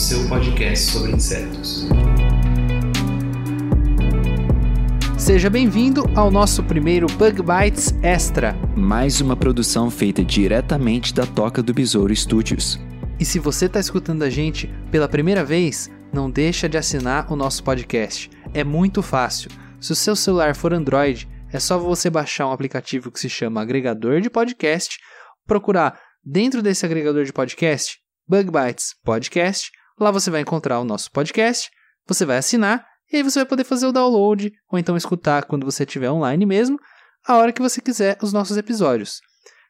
seu podcast sobre insetos. Seja bem-vindo ao nosso primeiro Bug Bites Extra. Mais uma produção feita diretamente da Toca do Besouro Studios. E se você está escutando a gente pela primeira vez, não deixa de assinar o nosso podcast. É muito fácil. Se o seu celular for Android, é só você baixar um aplicativo que se chama Agregador de Podcast, procurar dentro desse agregador de podcast Bug Bites Podcast. Lá você vai encontrar o nosso podcast, você vai assinar e aí você vai poder fazer o download ou então escutar quando você estiver online mesmo, a hora que você quiser os nossos episódios.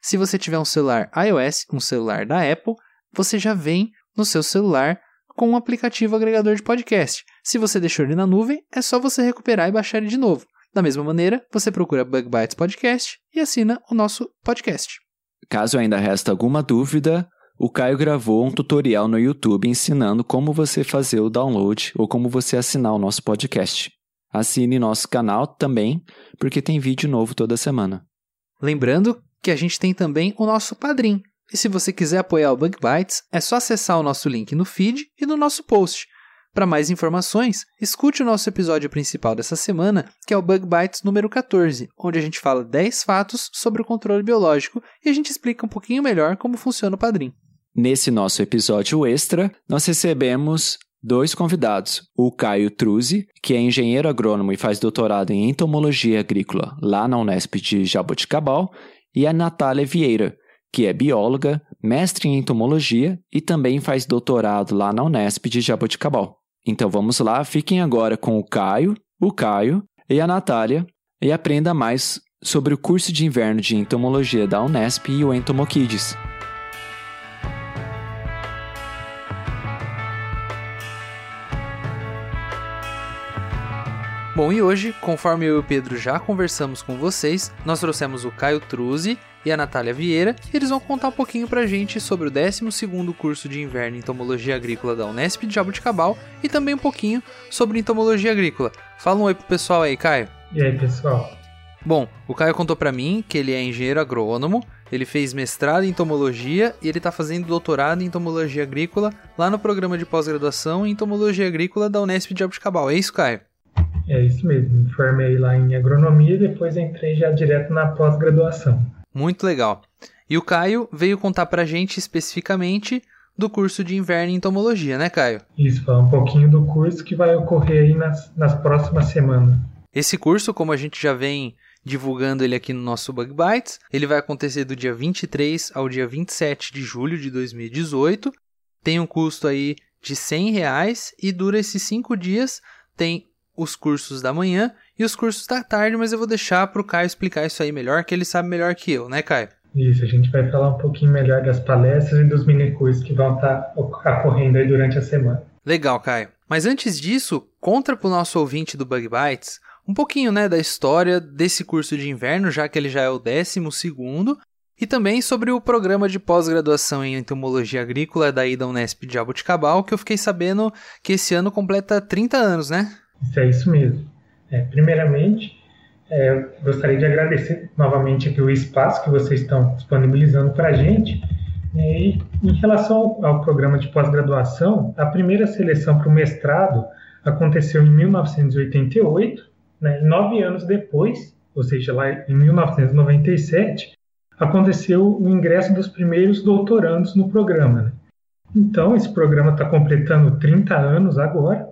Se você tiver um celular iOS, um celular da Apple, você já vem no seu celular com um aplicativo agregador de podcast. Se você deixou ele na nuvem, é só você recuperar e baixar ele de novo. Da mesma maneira, você procura Bug Bites Podcast e assina o nosso podcast. Caso ainda resta alguma dúvida, o Caio gravou um tutorial no YouTube ensinando como você fazer o download ou como você assinar o nosso podcast. Assine nosso canal também, porque tem vídeo novo toda semana. Lembrando que a gente tem também o nosso Padrim. E se você quiser apoiar o Bug Bites, é só acessar o nosso link no feed e no nosso post. Para mais informações, escute o nosso episódio principal dessa semana, que é o Bug Bites número 14, onde a gente fala 10 fatos sobre o controle biológico e a gente explica um pouquinho melhor como funciona o Padrim. Nesse nosso episódio extra, nós recebemos dois convidados: o Caio Truzzi, que é engenheiro agrônomo e faz doutorado em entomologia agrícola lá na Unesp de Jaboticabal, e a Natália Vieira, que é bióloga, mestre em entomologia e também faz doutorado lá na Unesp de Jaboticabal. Então vamos lá, fiquem agora com o Caio, o Caio e a Natália e aprenda mais sobre o curso de inverno de entomologia da Unesp e o Entomokids. Bom, e hoje, conforme eu e o Pedro já conversamos com vocês, nós trouxemos o Caio Truzzi e a Natália Vieira, e eles vão contar um pouquinho pra gente sobre o 12º curso de inverno em entomologia agrícola da Unesp de Jaboticabal e também um pouquinho sobre entomologia agrícola. Fala um oi pro pessoal aí, Caio. E aí, pessoal? Bom, o Caio contou pra mim que ele é engenheiro agrônomo, ele fez mestrado em entomologia e ele tá fazendo doutorado em entomologia agrícola lá no programa de pós-graduação em entomologia agrícola da Unesp de Jaboticabal. É isso, Caio? É isso mesmo. Me formei lá em agronomia e depois entrei já direto na pós-graduação. Muito legal. E o Caio veio contar pra gente especificamente do curso de inverno em entomologia, né, Caio? Isso, falar um pouquinho do curso que vai ocorrer aí nas, nas próximas semanas. Esse curso, como a gente já vem divulgando ele aqui no nosso Bug Bites, ele vai acontecer do dia 23 ao dia 27 de julho de 2018. Tem um custo aí de 100 reais e dura esses cinco dias. Tem os cursos da manhã e os cursos da tarde, mas eu vou deixar para o Caio explicar isso aí melhor, que ele sabe melhor que eu, né, Caio? Isso, a gente vai falar um pouquinho melhor das palestras e dos minicursos que vão estar ocorrendo aí durante a semana. Legal, Caio. Mas antes disso, conta para o nosso ouvinte do Bug Bites um pouquinho né, da história desse curso de inverno, já que ele já é o décimo segundo, e também sobre o programa de pós-graduação em entomologia agrícola da Ida Unesp de Jaboticabal, que eu fiquei sabendo que esse ano completa 30 anos, né? Isso é isso mesmo. É, primeiramente, é, gostaria de agradecer novamente aqui o espaço que vocês estão disponibilizando para a gente. É, e em relação ao, ao programa de pós-graduação, a primeira seleção para o mestrado aconteceu em 1988, né, nove anos depois, ou seja, lá em 1997, aconteceu o ingresso dos primeiros doutorandos no programa. Né? Então, esse programa está completando 30 anos agora,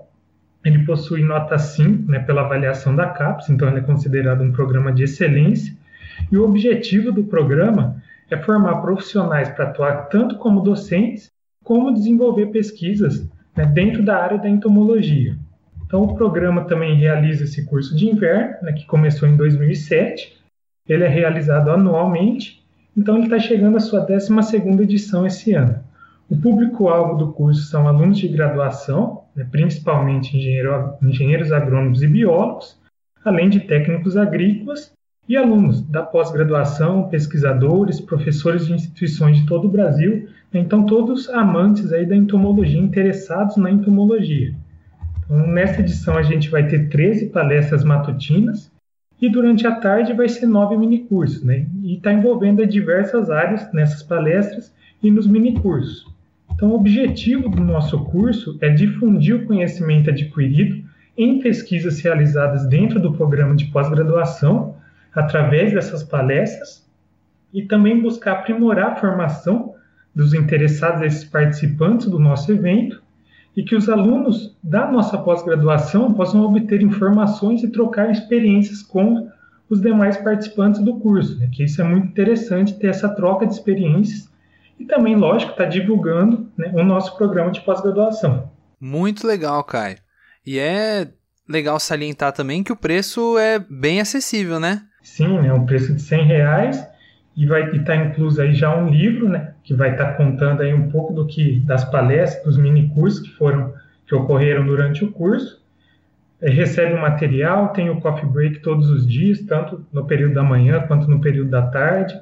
ele possui nota 5 né, pela avaliação da CAPES, então ele é considerado um programa de excelência. E o objetivo do programa é formar profissionais para atuar tanto como docentes, como desenvolver pesquisas né, dentro da área da entomologia. Então, o programa também realiza esse curso de inverno, né, que começou em 2007. Ele é realizado anualmente, então ele está chegando à sua 12ª edição esse ano. O público-alvo do curso são alunos de graduação, né, principalmente engenheiro, engenheiros agrônomos e biólogos, além de técnicos agrícolas e alunos da pós-graduação, pesquisadores, professores de instituições de todo o Brasil, então todos amantes aí da entomologia, interessados na entomologia. Então, nesta edição a gente vai ter 13 palestras matutinas e durante a tarde vai ser nove minicursos, né? E está envolvendo diversas áreas nessas palestras e nos minicursos. Então, o objetivo do nosso curso é difundir o conhecimento adquirido em pesquisas realizadas dentro do programa de pós-graduação, através dessas palestras, e também buscar aprimorar a formação dos interessados, esses participantes do nosso evento, e que os alunos da nossa pós-graduação possam obter informações e trocar experiências com os demais participantes do curso, né? que isso é muito interessante ter essa troca de experiências e também, lógico, está divulgando né, o nosso programa de pós-graduação. Muito legal, Caio. E é legal salientar também que o preço é bem acessível, né? Sim, né, um preço de 100 reais e vai estar tá incluso aí já um livro, né, que vai estar tá contando aí um pouco do que das palestras, dos mini cursos que foram que ocorreram durante o curso. É, recebe o material, tem o coffee break todos os dias, tanto no período da manhã quanto no período da tarde.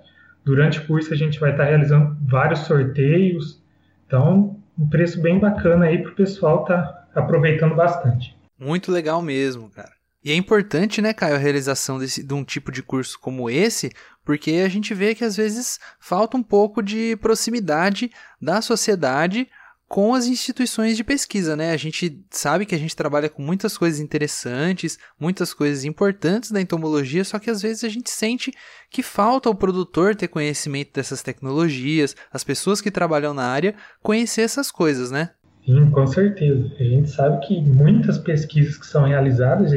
Durante o curso a gente vai estar realizando vários sorteios, então um preço bem bacana aí para o pessoal tá aproveitando bastante. Muito legal mesmo, cara. E é importante, né, Caio, a realização desse, de um tipo de curso como esse, porque a gente vê que às vezes falta um pouco de proximidade da sociedade com as instituições de pesquisa, né? A gente sabe que a gente trabalha com muitas coisas interessantes, muitas coisas importantes da entomologia, só que às vezes a gente sente que falta o produtor ter conhecimento dessas tecnologias, as pessoas que trabalham na área conhecer essas coisas, né? Sim, com certeza. A gente sabe que muitas pesquisas que são realizadas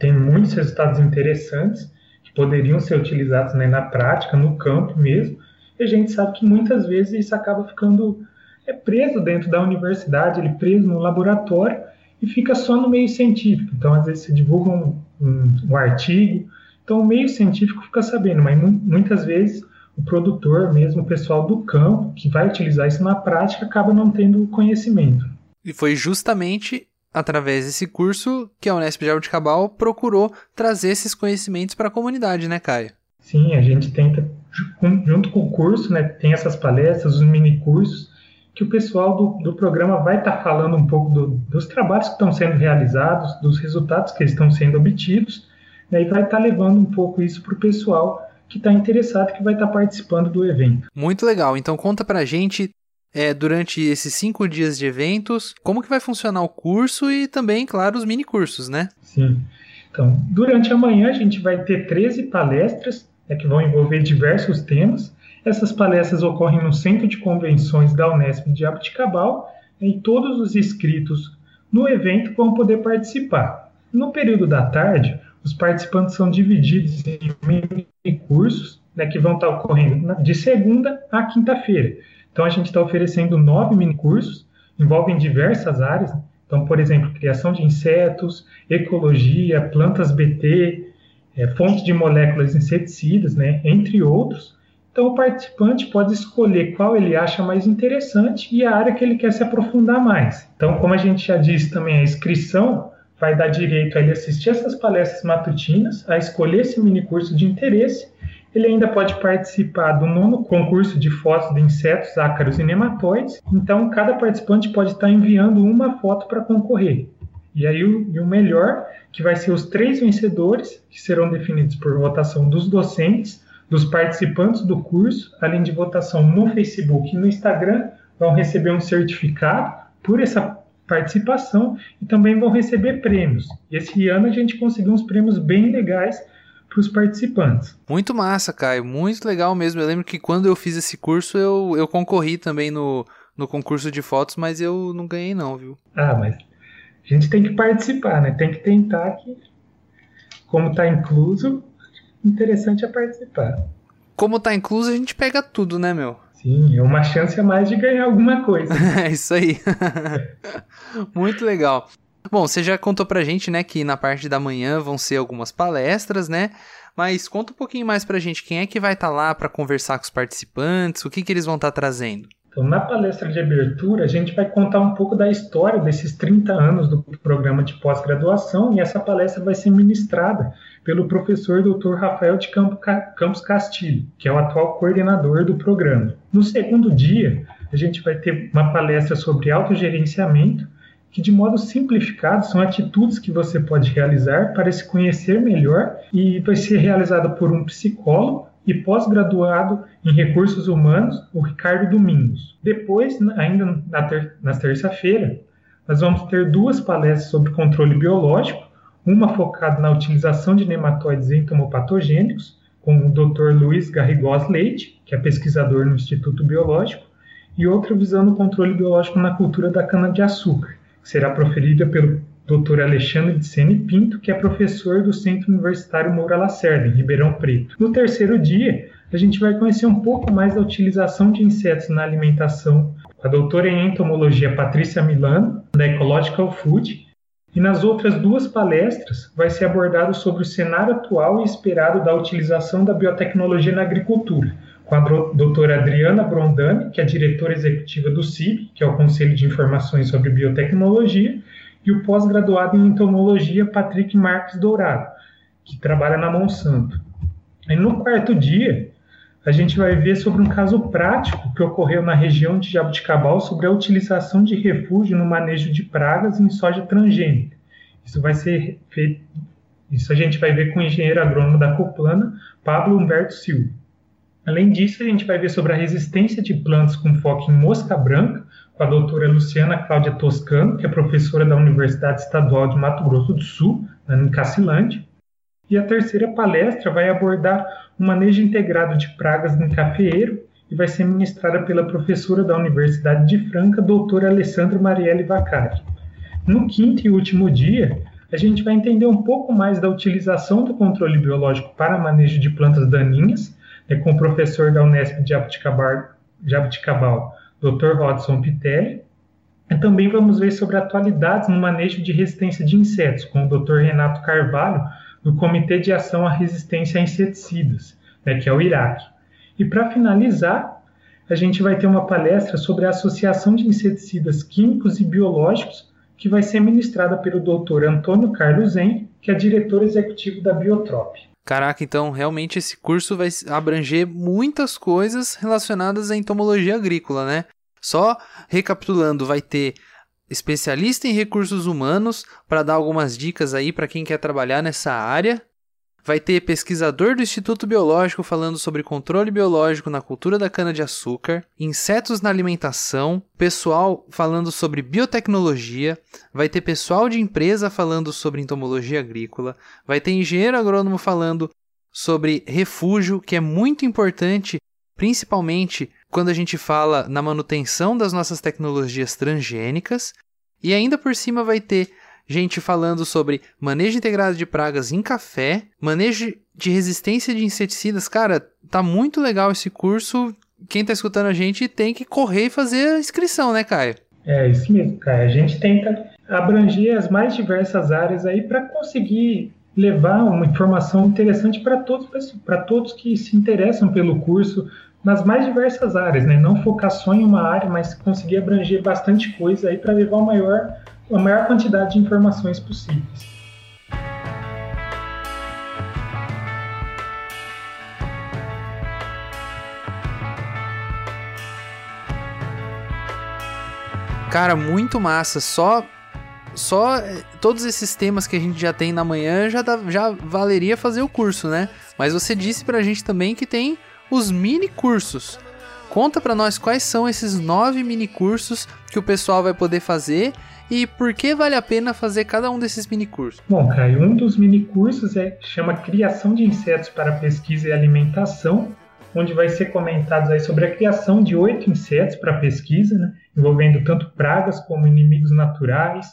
têm muitos resultados interessantes que poderiam ser utilizados né, na prática, no campo mesmo. E a gente sabe que muitas vezes isso acaba ficando é preso dentro da universidade, ele preso no laboratório e fica só no meio científico. Então, às vezes, se divulga um, um, um artigo, então o meio científico fica sabendo, mas muitas vezes o produtor, mesmo o pessoal do campo, que vai utilizar isso na prática, acaba não tendo conhecimento. E foi justamente através desse curso que a Unesp de Jaboticabal procurou trazer esses conhecimentos para a comunidade, né, Caio? Sim, a gente tenta, junto com o curso, né, tem essas palestras, os mini cursos, que o pessoal do, do programa vai estar tá falando um pouco do, dos trabalhos que estão sendo realizados, dos resultados que estão sendo obtidos, né, e vai estar tá levando um pouco isso para o pessoal que está interessado, que vai estar tá participando do evento. Muito legal. Então conta para a gente é, durante esses cinco dias de eventos, como que vai funcionar o curso e também, claro, os mini cursos, né? Sim. Então, durante a manhã a gente vai ter 13 palestras né, que vão envolver diversos temas. Essas palestras ocorrem no Centro de Convenções da Unesp de Jabuticabal e todos os inscritos no evento vão poder participar. No período da tarde, os participantes são divididos em mini cursos né, que vão estar ocorrendo de segunda a quinta-feira. Então a gente está oferecendo nove mini cursos, envolvem diversas áreas. Então, por exemplo, criação de insetos, ecologia, plantas BT, é, fontes de moléculas inseticidas, né, entre outros. Então o participante pode escolher qual ele acha mais interessante e a área que ele quer se aprofundar mais. Então, como a gente já disse também, a inscrição vai dar direito a ele assistir essas palestras matutinas, a escolher esse mini curso de interesse. Ele ainda pode participar do nono concurso de fotos de insetos, ácaros e nematóides. Então, cada participante pode estar enviando uma foto para concorrer. E aí, o, e o melhor, que vai ser os três vencedores, que serão definidos por votação dos docentes, dos participantes do curso, além de votação no Facebook e no Instagram, vão receber um certificado por essa participação e também vão receber prêmios. E esse ano a gente conseguiu uns prêmios bem legais para os participantes. Muito massa, Caio, muito legal mesmo. Eu lembro que quando eu fiz esse curso eu, eu concorri também no, no concurso de fotos, mas eu não ganhei não, viu? Ah, mas a gente tem que participar, né? Tem que tentar que, como está incluso, interessante é participar. Como está incluso, a gente pega tudo, né, meu? Sim, é uma chance a mais de ganhar alguma coisa. é isso aí. Muito legal. Bom, você já contou pra gente, né, que na parte da manhã vão ser algumas palestras, né? Mas conta um pouquinho mais pra gente quem é que vai estar tá lá para conversar com os participantes, o que que eles vão estar tá trazendo. Então, na palestra de abertura, a gente vai contar um pouco da história desses 30 anos do programa de pós-graduação e essa palestra vai ser ministrada pelo professor Dr. Rafael de Campos Castilho, que é o atual coordenador do programa. No segundo dia, a gente vai ter uma palestra sobre autogerenciamento, que de modo simplificado são atitudes que você pode realizar para se conhecer melhor e vai ser realizada por um psicólogo e pós-graduado em recursos humanos, o Ricardo Domingos. Depois, ainda na, ter na terça-feira, nós vamos ter duas palestras sobre controle biológico, uma focada na utilização de nematóides entomopatogênicos, com o Dr. Luiz Garrigós Leite, que é pesquisador no Instituto Biológico, e outra visando o controle biológico na cultura da cana-de-açúcar, que será proferida pelo Dr. Alexandre de Sene Pinto, que é professor do Centro Universitário Moura Lacerda, em Ribeirão Preto. No terceiro dia, a gente vai conhecer um pouco mais da utilização de insetos na alimentação com a doutora em entomologia Patrícia Milano, da Ecological Food, e nas outras duas palestras vai ser abordado sobre o cenário atual e esperado da utilização da biotecnologia na agricultura, com a doutora Adriana Brondani, que é diretora executiva do CIB, que é o Conselho de Informações sobre Biotecnologia, e o pós-graduado em entomologia Patrick Marques Dourado, que trabalha na Monsanto. E no quarto dia, a gente vai ver sobre um caso prático que ocorreu na região de Jabuticabal sobre a utilização de refúgio no manejo de pragas em soja transgênica. Isso vai ser feito, isso a gente vai ver com o engenheiro agrônomo da Coplana, Pablo Humberto Silva. Além disso, a gente vai ver sobre a resistência de plantas com foco em mosca branca, com a doutora Luciana Cláudia Toscano, que é professora da Universidade Estadual de Mato Grosso do Sul, em Cacilândia. E a terceira palestra vai abordar o manejo integrado de pragas em cafeeiro e vai ser ministrada pela professora da Universidade de Franca, doutora Alessandra Marielle Vacari. No quinto e último dia, a gente vai entender um pouco mais da utilização do controle biológico para manejo de plantas daninhas é com o professor da Unesp de Jabuticabal Dr. Rodson Pitelli. E também vamos ver sobre atualidades no manejo de resistência de insetos, com o Dr. Renato Carvalho, do Comitê de Ação à Resistência a Inseticidas, né, que é o IRAC. E para finalizar, a gente vai ter uma palestra sobre a Associação de Inseticidas Químicos e Biológicos, que vai ser ministrada pelo Dr. Antônio Carlos Zen, que é diretor executivo da Biotrop. Caraca, então realmente esse curso vai abranger muitas coisas relacionadas à entomologia agrícola, né? Só recapitulando, vai ter especialista em recursos humanos para dar algumas dicas aí para quem quer trabalhar nessa área. Vai ter pesquisador do Instituto Biológico falando sobre controle biológico na cultura da cana-de-açúcar, insetos na alimentação, pessoal falando sobre biotecnologia, vai ter pessoal de empresa falando sobre entomologia agrícola, vai ter engenheiro agrônomo falando sobre refúgio, que é muito importante, principalmente quando a gente fala na manutenção das nossas tecnologias transgênicas, e ainda por cima vai ter gente falando sobre manejo integrado de pragas em café, manejo de resistência de inseticidas. Cara, tá muito legal esse curso. Quem tá escutando a gente tem que correr e fazer a inscrição, né, Caio? É isso mesmo, Caio. A gente tenta abranger as mais diversas áreas aí para conseguir levar uma informação interessante para todos, para todos que se interessam pelo curso nas mais diversas áreas, né? Não focar só em uma área, mas conseguir abranger bastante coisa aí para levar o maior a maior quantidade de informações possíveis. Cara, muito massa. Só só eh, todos esses temas que a gente já tem na manhã já, dá, já valeria fazer o curso, né? Mas você disse pra gente também que tem os mini cursos. Conta pra nós quais são esses nove mini cursos que o pessoal vai poder fazer e por que vale a pena fazer cada um desses mini cursos? Bom, Caio, um dos mini cursos é chama Criação de Insetos para Pesquisa e Alimentação, onde vai ser comentado aí sobre a criação de oito insetos para pesquisa, né, envolvendo tanto pragas como inimigos naturais,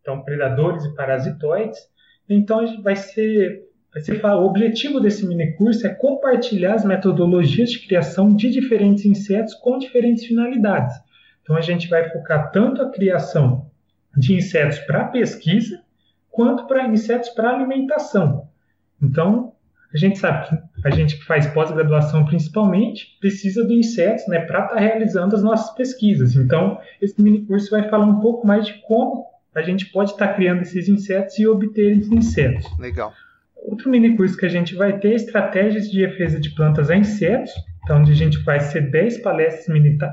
então predadores e parasitoides. Então vai ser, vai ser o objetivo desse mini curso é compartilhar as metodologias de criação de diferentes insetos com diferentes finalidades. Então a gente vai focar tanto a criação de insetos para pesquisa quanto para insetos para alimentação. Então, a gente sabe que a gente que faz pós-graduação principalmente, precisa do insetos né, para estar tá realizando as nossas pesquisas. Então, esse mini curso vai falar um pouco mais de como a gente pode estar tá criando esses insetos e obter esses insetos. Legal. Outro mini curso que a gente vai ter é estratégias de defesa de plantas a insetos, então onde a gente vai ser 10 palestras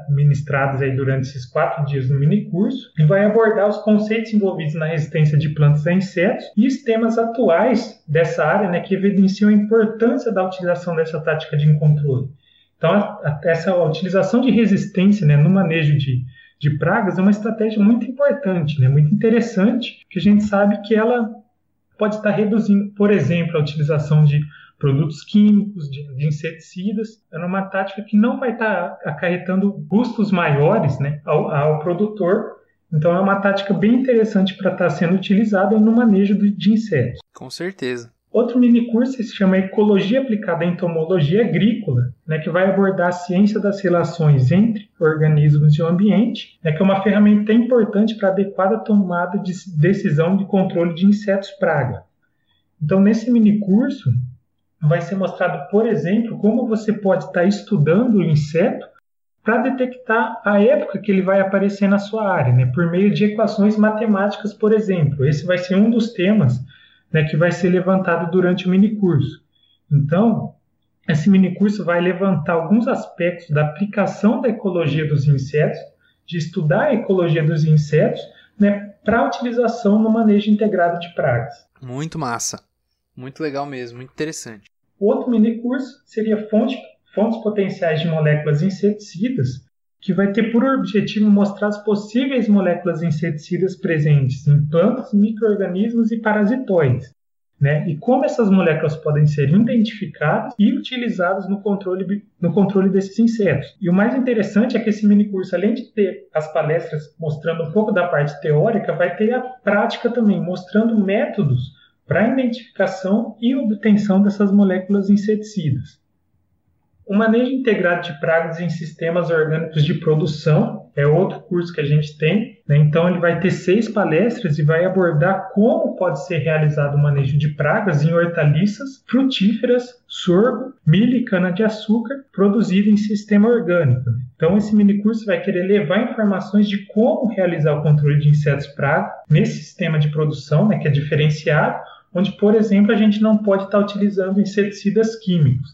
ministradas aí durante esses quatro dias no mini curso e vai abordar os conceitos envolvidos na resistência de plantas a insetos e os temas atuais dessa área, né, que evidenciam a importância da utilização dessa tática de controle. Então a, a, essa utilização de resistência, né, no manejo de de pragas é uma estratégia muito importante, né, muito interessante, que a gente sabe que ela pode estar reduzindo, por exemplo, a utilização de produtos químicos, de, de inseticidas. É uma tática que não vai estar acarretando custos maiores né, ao, ao produtor. Então, é uma tática bem interessante para estar sendo utilizada no manejo de insetos. Com certeza. Outro mini curso se chama Ecologia Aplicada à Entomologia Agrícola, né, que vai abordar a ciência das relações entre organismos e o ambiente, né, que é uma ferramenta importante para a adequada tomada de decisão de controle de insetos praga. Então, nesse mini curso, vai ser mostrado, por exemplo, como você pode estar estudando o inseto para detectar a época que ele vai aparecer na sua área, né, por meio de equações matemáticas, por exemplo. Esse vai ser um dos temas né, que vai ser levantado durante o minicurso. Então, esse minicurso vai levantar alguns aspectos da aplicação da ecologia dos insetos, de estudar a ecologia dos insetos, né, para utilização no manejo integrado de pragas. Muito massa. Muito legal mesmo, muito interessante. Outro minicurso seria fonte, fontes potenciais de moléculas inseticidas, que vai ter por objetivo mostrar as possíveis moléculas inseticidas presentes em plantas, microorganismos e parasitoides, né? E como essas moléculas podem ser identificadas e utilizadas no controle, no controle desses insetos. E o mais interessante é que esse mini curso, além de ter as palestras mostrando um pouco da parte teórica, vai ter a prática também, mostrando métodos para a identificação e obtenção dessas moléculas inseticidas. O manejo integrado de pragas em sistemas orgânicos de produção é outro curso que a gente tem. Né? Então, ele vai ter seis palestras e vai abordar como pode ser realizado o manejo de pragas em hortaliças, frutíferas, sorgo, milho e cana-de-açúcar produzido em sistema orgânico. Então, esse mini curso vai querer levar informações de como realizar o controle de insetos praga nesse sistema de produção, né, que é diferenciado, onde, por exemplo, a gente não pode estar utilizando inseticidas químicos.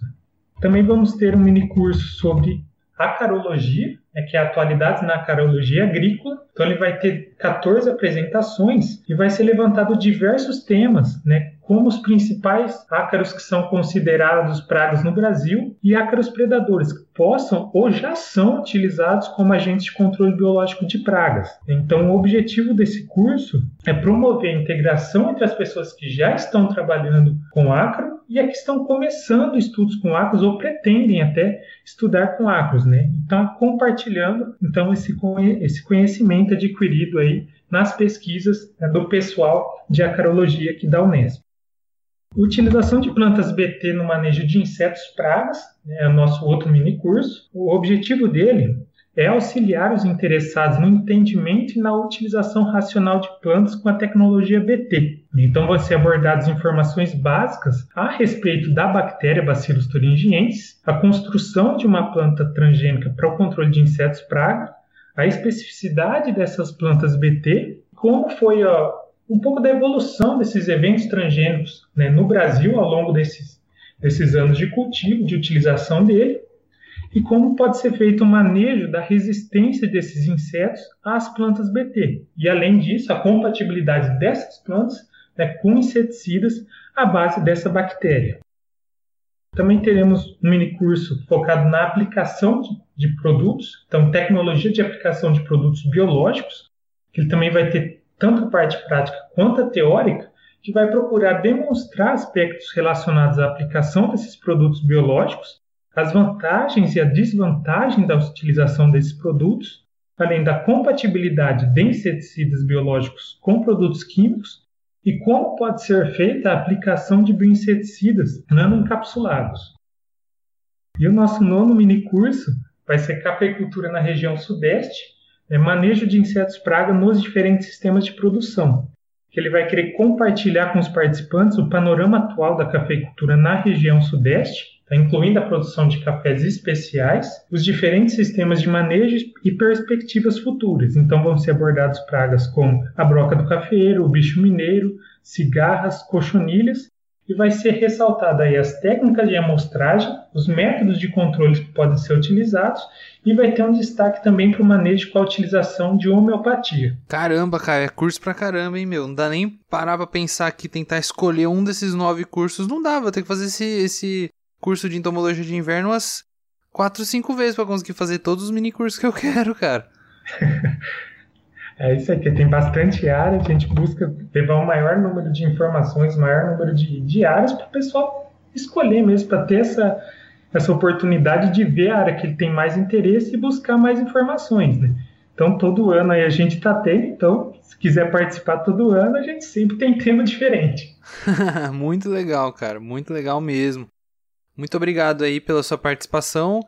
Também vamos ter um mini curso sobre acarologia, né, que é atualidades na acarologia agrícola. Então ele vai ter 14 apresentações e vai ser levantado diversos temas, né, como os principais ácaros que são considerados pragas no Brasil e ácaros predadores que possam ou já são utilizados como agentes de controle biológico de pragas. Então, o objetivo desse curso é promover a integração entre as pessoas que já estão trabalhando com ácaro e a que estão começando estudos com ácaros ou pretendem até estudar com ácaros, né? Então, compartilhando então esse conhecimento adquirido aí nas pesquisas né, do pessoal de acarologia aqui da Unesp. Utilização de plantas BT no manejo de insetos pragas né, é o nosso outro mini curso. O objetivo dele é auxiliar os interessados no entendimento e na utilização racional de plantas com a tecnologia BT. Então vão ser abordadas informações básicas a respeito da bactéria Bacillus thuringiensis, a construção de uma planta transgênica para o controle de insetos praga, a especificidade dessas plantas BT, como foi a, um pouco da evolução desses eventos transgênicos né, no Brasil ao longo desses, desses anos de cultivo, de utilização dele, e como pode ser feito o manejo da resistência desses insetos às plantas BT. E, além disso, a compatibilidade dessas plantas né, com inseticidas à base dessa bactéria. Também teremos um mini curso focado na aplicação de, de produtos, então tecnologia de aplicação de produtos biológicos, que ele também vai ter tanto a parte prática quanto a teórica, que vai procurar demonstrar aspectos relacionados à aplicação desses produtos biológicos, as vantagens e a desvantagem da utilização desses produtos, além da compatibilidade de inseticidas biológicos com produtos químicos e como pode ser feita a aplicação de bioinseticidas nanoencapsulados. E o nosso nono mini curso vai ser Cafeicultura na região Sudeste, é manejo de insetos praga nos diferentes sistemas de produção, que ele vai querer compartilhar com os participantes o panorama atual da cafeicultura na região sudeste. incluindo a produção de cafés especiais, os diferentes sistemas de manejo e perspectivas futuras. Então vão ser abordados pragas como a broca do cafeiro, o bicho mineiro, cigarras, cochonilhas e vai ser ressaltada aí as técnicas de amostragem, os métodos de controle que podem ser utilizados e vai ter um destaque também para o manejo com a utilização de homeopatia. Caramba, cara, é curso pra caramba, hein, meu? Não dá nem parar pra pensar aqui, tentar escolher um desses nove cursos. Não dá, vou ter que fazer esse, esse curso de entomologia de inverno umas quatro, cinco vezes para conseguir fazer todos os mini cursos que eu quero, cara. É isso aqui, tem bastante área, a gente busca levar o maior número de informações, maior número de, de áreas para o pessoal escolher mesmo, para ter essa, essa oportunidade de ver a área que ele tem mais interesse e buscar mais informações, né? Então, todo ano aí a gente está tendo, então, se quiser participar todo ano, a gente sempre tem tema diferente. muito legal, cara, muito legal mesmo. Muito obrigado aí pela sua participação.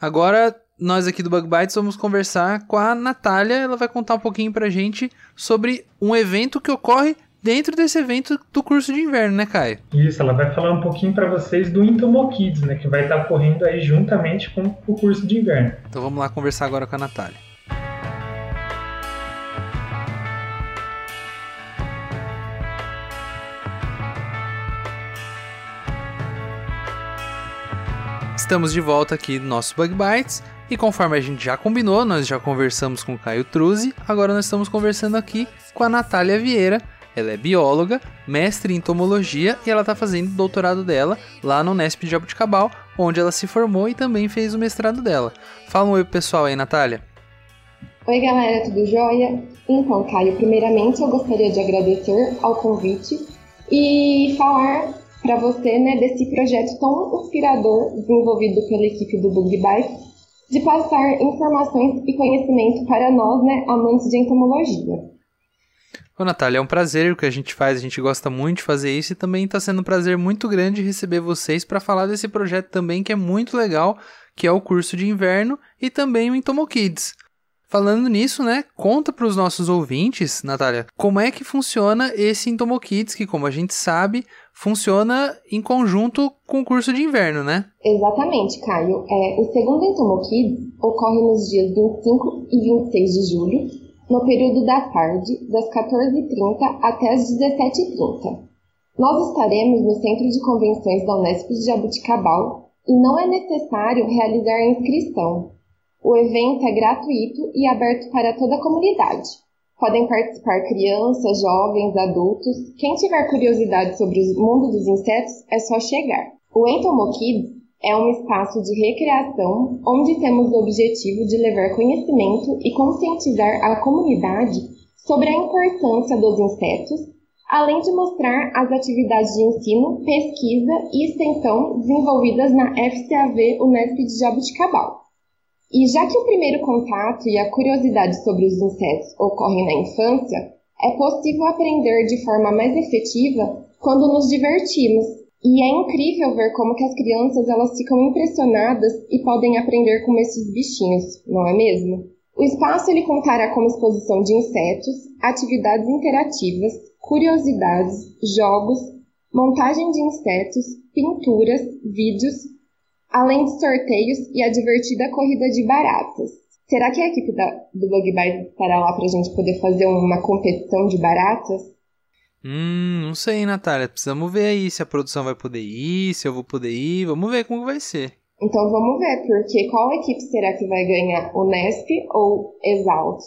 Agora nós aqui do Bug Bites vamos conversar com a Natália. Ela vai contar um pouquinho pra gente sobre um evento que ocorre dentro desse evento do curso de inverno, né, Caio? Isso, ela vai falar um pouquinho para vocês do Intomo Kids, né, que vai estar ocorrendo aí juntamente com o curso de inverno. Então vamos lá conversar agora com a Natália. Estamos de volta aqui no nosso Bug Bites e conforme a gente já combinou, nós já conversamos com o Caio Truzzi, agora nós estamos conversando aqui com a Natália Vieira. Ela é bióloga, mestre em entomologia e ela está fazendo o doutorado dela lá no Unesp de Jabuticabal, onde ela se formou e também fez o mestrado dela. Fala um oi pessoal aí, Natália. Oi galera, tudo jóia? Então, Caio, primeiramente eu gostaria de agradecer ao convite e falar para você né, desse projeto tão inspirador desenvolvido pela equipe do Bug Bites de passar informações e conhecimento para nós, né, amantes de entomologia. Ô, Natália, é um prazer o que a gente faz, a gente gosta muito de fazer isso e também está sendo um prazer muito grande receber vocês para falar desse projeto também que é muito legal, que é o curso de inverno e também o Entomo Kids. Falando nisso, né, conta para os nossos ouvintes, Natália, como é que funciona esse Entomo Kids, que como a gente sabe, funciona em conjunto com o curso de inverno, né? Exatamente, Caio. É, o segundo Entomo Kids ocorre nos dias 25 e 26 de julho, no período da tarde, das 14h30 até as 17h30. Nós estaremos no Centro de Convenções da Unesp de Jabuticabal e não é necessário realizar a inscrição. O evento é gratuito e aberto para toda a comunidade. Podem participar crianças, jovens, adultos. Quem tiver curiosidade sobre o mundo dos insetos é só chegar. O Entomo Kids é um espaço de recreação onde temos o objetivo de levar conhecimento e conscientizar a comunidade sobre a importância dos insetos, além de mostrar as atividades de ensino, pesquisa e extensão desenvolvidas na FCAV Unesp de Jabuticabal. E já que o primeiro contato e a curiosidade sobre os insetos ocorrem na infância, é possível aprender de forma mais efetiva quando nos divertimos. E é incrível ver como que as crianças elas ficam impressionadas e podem aprender com esses bichinhos, não é mesmo? O espaço ele contará com exposição de insetos, atividades interativas, curiosidades, jogos, montagem de insetos, pinturas, vídeos além de sorteios e a divertida corrida de baratas. Será que a equipe da, do Bug Bites estará lá para a gente poder fazer uma competição de baratas? Hum, não sei, Natália. Precisamos ver aí se a produção vai poder ir, se eu vou poder ir. Vamos ver como vai ser. Então vamos ver, porque qual equipe será que vai ganhar? O Nesp ou Exalt?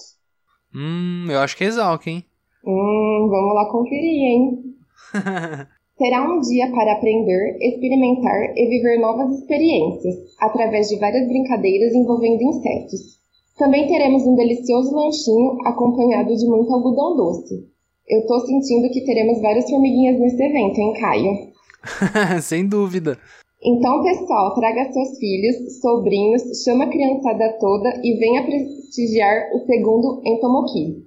Hum, eu acho que é Exalt, hein? Hum, vamos lá conferir, hein? Será um dia para aprender, experimentar e viver novas experiências, através de várias brincadeiras envolvendo insetos. Também teremos um delicioso lanchinho acompanhado de muito algodão doce. Eu tô sentindo que teremos várias formiguinhas nesse evento, hein, Caio? Sem dúvida. Então, pessoal, traga seus filhos, sobrinhos, chama a criançada toda e venha prestigiar o segundo Entomoki.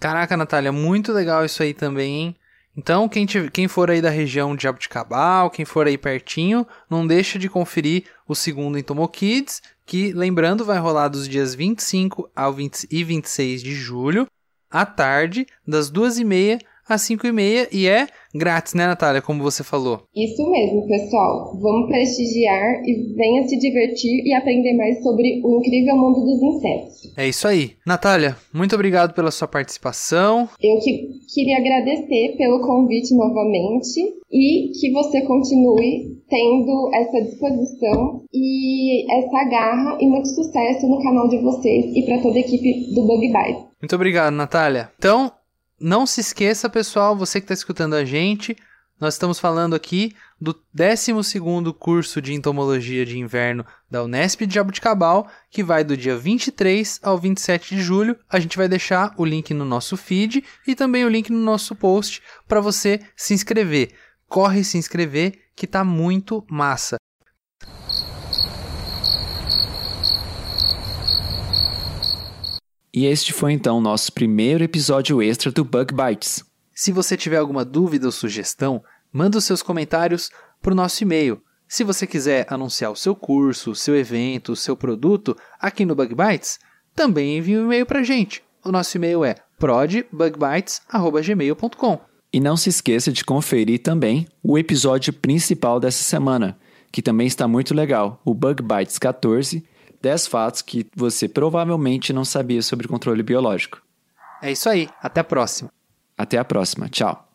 Caraca, Natália, muito legal isso aí também, hein? Então, quem, te, quem for aí da região de Jabuticabal, quem for aí pertinho, não deixa de conferir o segundo Entomo Kids, que, lembrando, vai rolar dos dias 25 ao 20 e 26 de julho, à tarde, das 2h30 às 5h30 e é grátis, né, Natália? Como você falou. Isso mesmo, pessoal. Vamos prestigiar e venha se divertir e aprender mais sobre o incrível mundo dos insetos. É isso aí. Natália, muito obrigado pela sua participação. Eu que queria agradecer pelo convite novamente e que você continue tendo essa disposição e essa garra e muito sucesso no canal de vocês e para toda a equipe do Bug Bite. Muito obrigado, Natália. Então, não se esqueça, pessoal, você que está escutando a gente, nós estamos falando aqui do 12 curso de Entomologia de Inverno da Unesp de Jabuticabal, que vai do dia 23 ao 27 de julho. A gente vai deixar o link no nosso feed e também o link no nosso post para você se inscrever. Corre se inscrever que tá muito massa. E este foi então o nosso primeiro episódio extra do Bug Bites. Se você tiver alguma dúvida ou sugestão, manda os seus comentários para o nosso e-mail. Se você quiser anunciar o seu curso, o seu evento, o seu produto aqui no Bug Bites, também envie um e-mail para a gente. O nosso e-mail é prodbugbites.gmail.com E não se esqueça de conferir também o episódio principal dessa semana, que também está muito legal, o Bug Bites 14, 10 fatos que você provavelmente não sabia sobre controle biológico. É isso aí, até a próxima. Até a próxima, tchau.